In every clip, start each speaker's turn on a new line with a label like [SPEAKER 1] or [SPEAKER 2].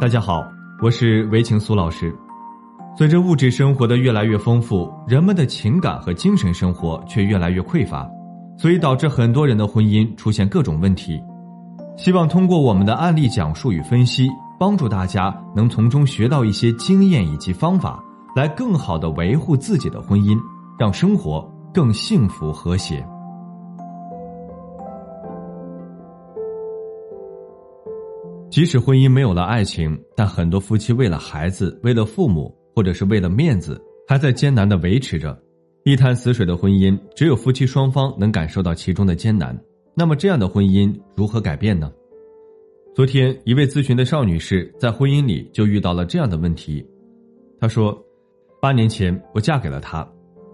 [SPEAKER 1] 大家好，我是韦晴苏老师。随着物质生活的越来越丰富，人们的情感和精神生活却越来越匮乏，所以导致很多人的婚姻出现各种问题。希望通过我们的案例讲述与分析，帮助大家能从中学到一些经验以及方法，来更好的维护自己的婚姻，让生活更幸福和谐。即使婚姻没有了爱情，但很多夫妻为了孩子，为了父母。或者是为了面子，还在艰难的维持着，一潭死水的婚姻，只有夫妻双方能感受到其中的艰难。那么，这样的婚姻如何改变呢？昨天，一位咨询的邵女士在婚姻里就遇到了这样的问题。她说，八年前我嫁给了他，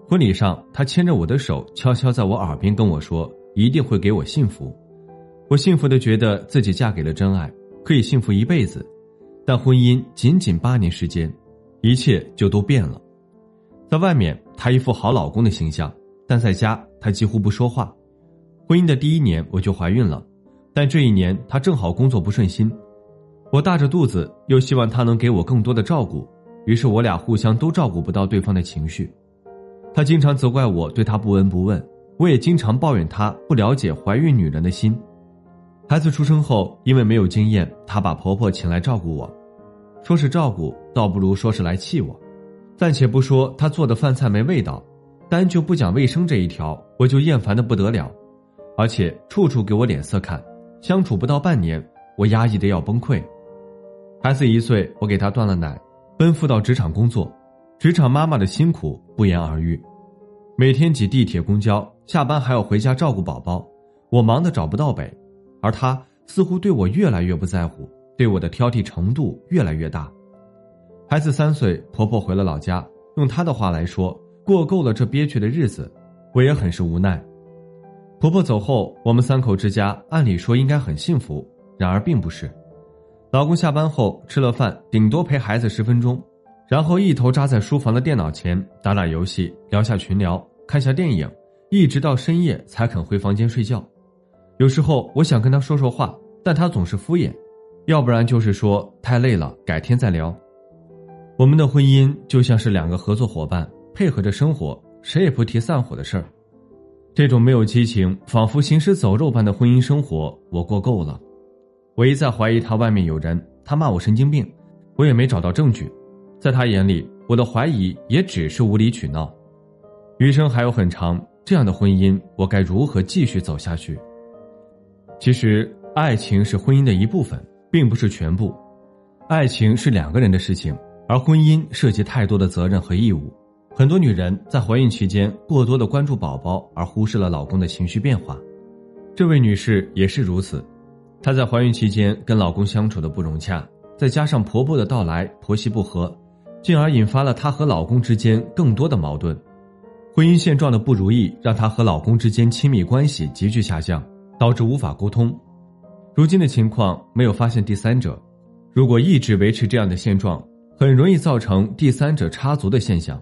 [SPEAKER 1] 婚礼上他牵着我的手，悄悄在我耳边跟我说，一定会给我幸福。我幸福的觉得自己嫁给了真爱，可以幸福一辈子。但婚姻仅仅八年时间。一切就都变了，在外面他一副好老公的形象，但在家他几乎不说话。婚姻的第一年我就怀孕了，但这一年他正好工作不顺心，我大着肚子又希望他能给我更多的照顾，于是我俩互相都照顾不到对方的情绪。他经常责怪我对他不闻不问，我也经常抱怨他不了解怀孕女人的心。孩子出生后，因为没有经验，她把婆婆请来照顾我。说是照顾，倒不如说是来气我。暂且不说他做的饭菜没味道，单就不讲卫生这一条，我就厌烦的不得了，而且处处给我脸色看。相处不到半年，我压抑的要崩溃。孩子一岁，我给他断了奶，奔赴到职场工作。职场妈妈的辛苦不言而喻，每天挤地铁、公交，下班还要回家照顾宝宝，我忙得找不到北，而他似乎对我越来越不在乎。对我的挑剔程度越来越大，孩子三岁，婆婆回了老家。用她的话来说，过够了这憋屈的日子，我也很是无奈。婆婆走后，我们三口之家按理说应该很幸福，然而并不是。老公下班后吃了饭，顶多陪孩子十分钟，然后一头扎在书房的电脑前打打游戏，聊下群聊，看下电影，一直到深夜才肯回房间睡觉。有时候我想跟他说说话，但他总是敷衍。要不然就是说太累了，改天再聊。我们的婚姻就像是两个合作伙伴配合着生活，谁也不提散伙的事儿。这种没有激情、仿佛行尸走肉般的婚姻生活，我过够了。我一再怀疑他外面有人，他骂我神经病，我也没找到证据。在他眼里，我的怀疑也只是无理取闹。余生还有很长，这样的婚姻，我该如何继续走下去？其实，爱情是婚姻的一部分。并不是全部，爱情是两个人的事情，而婚姻涉及太多的责任和义务。很多女人在怀孕期间过多的关注宝宝，而忽视了老公的情绪变化。这位女士也是如此，她在怀孕期间跟老公相处的不融洽，再加上婆婆的到来，婆媳不和，进而引发了她和老公之间更多的矛盾。婚姻现状的不如意，让她和老公之间亲密关系急剧下降，导致无法沟通。如今的情况没有发现第三者，如果一直维持这样的现状，很容易造成第三者插足的现象。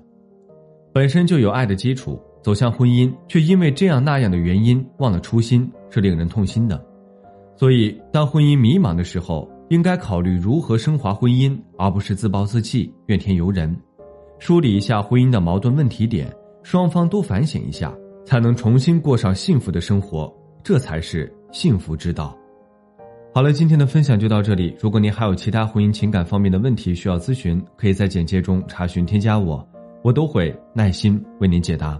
[SPEAKER 1] 本身就有爱的基础，走向婚姻却因为这样那样的原因忘了初心，是令人痛心的。所以，当婚姻迷茫的时候，应该考虑如何升华婚姻，而不是自暴自弃、怨天尤人。梳理一下婚姻的矛盾问题点，双方都反省一下，才能重新过上幸福的生活，这才是幸福之道。好了，今天的分享就到这里。如果您还有其他婚姻情感方面的问题需要咨询，可以在简介中查询添加我，我都会耐心为您解答。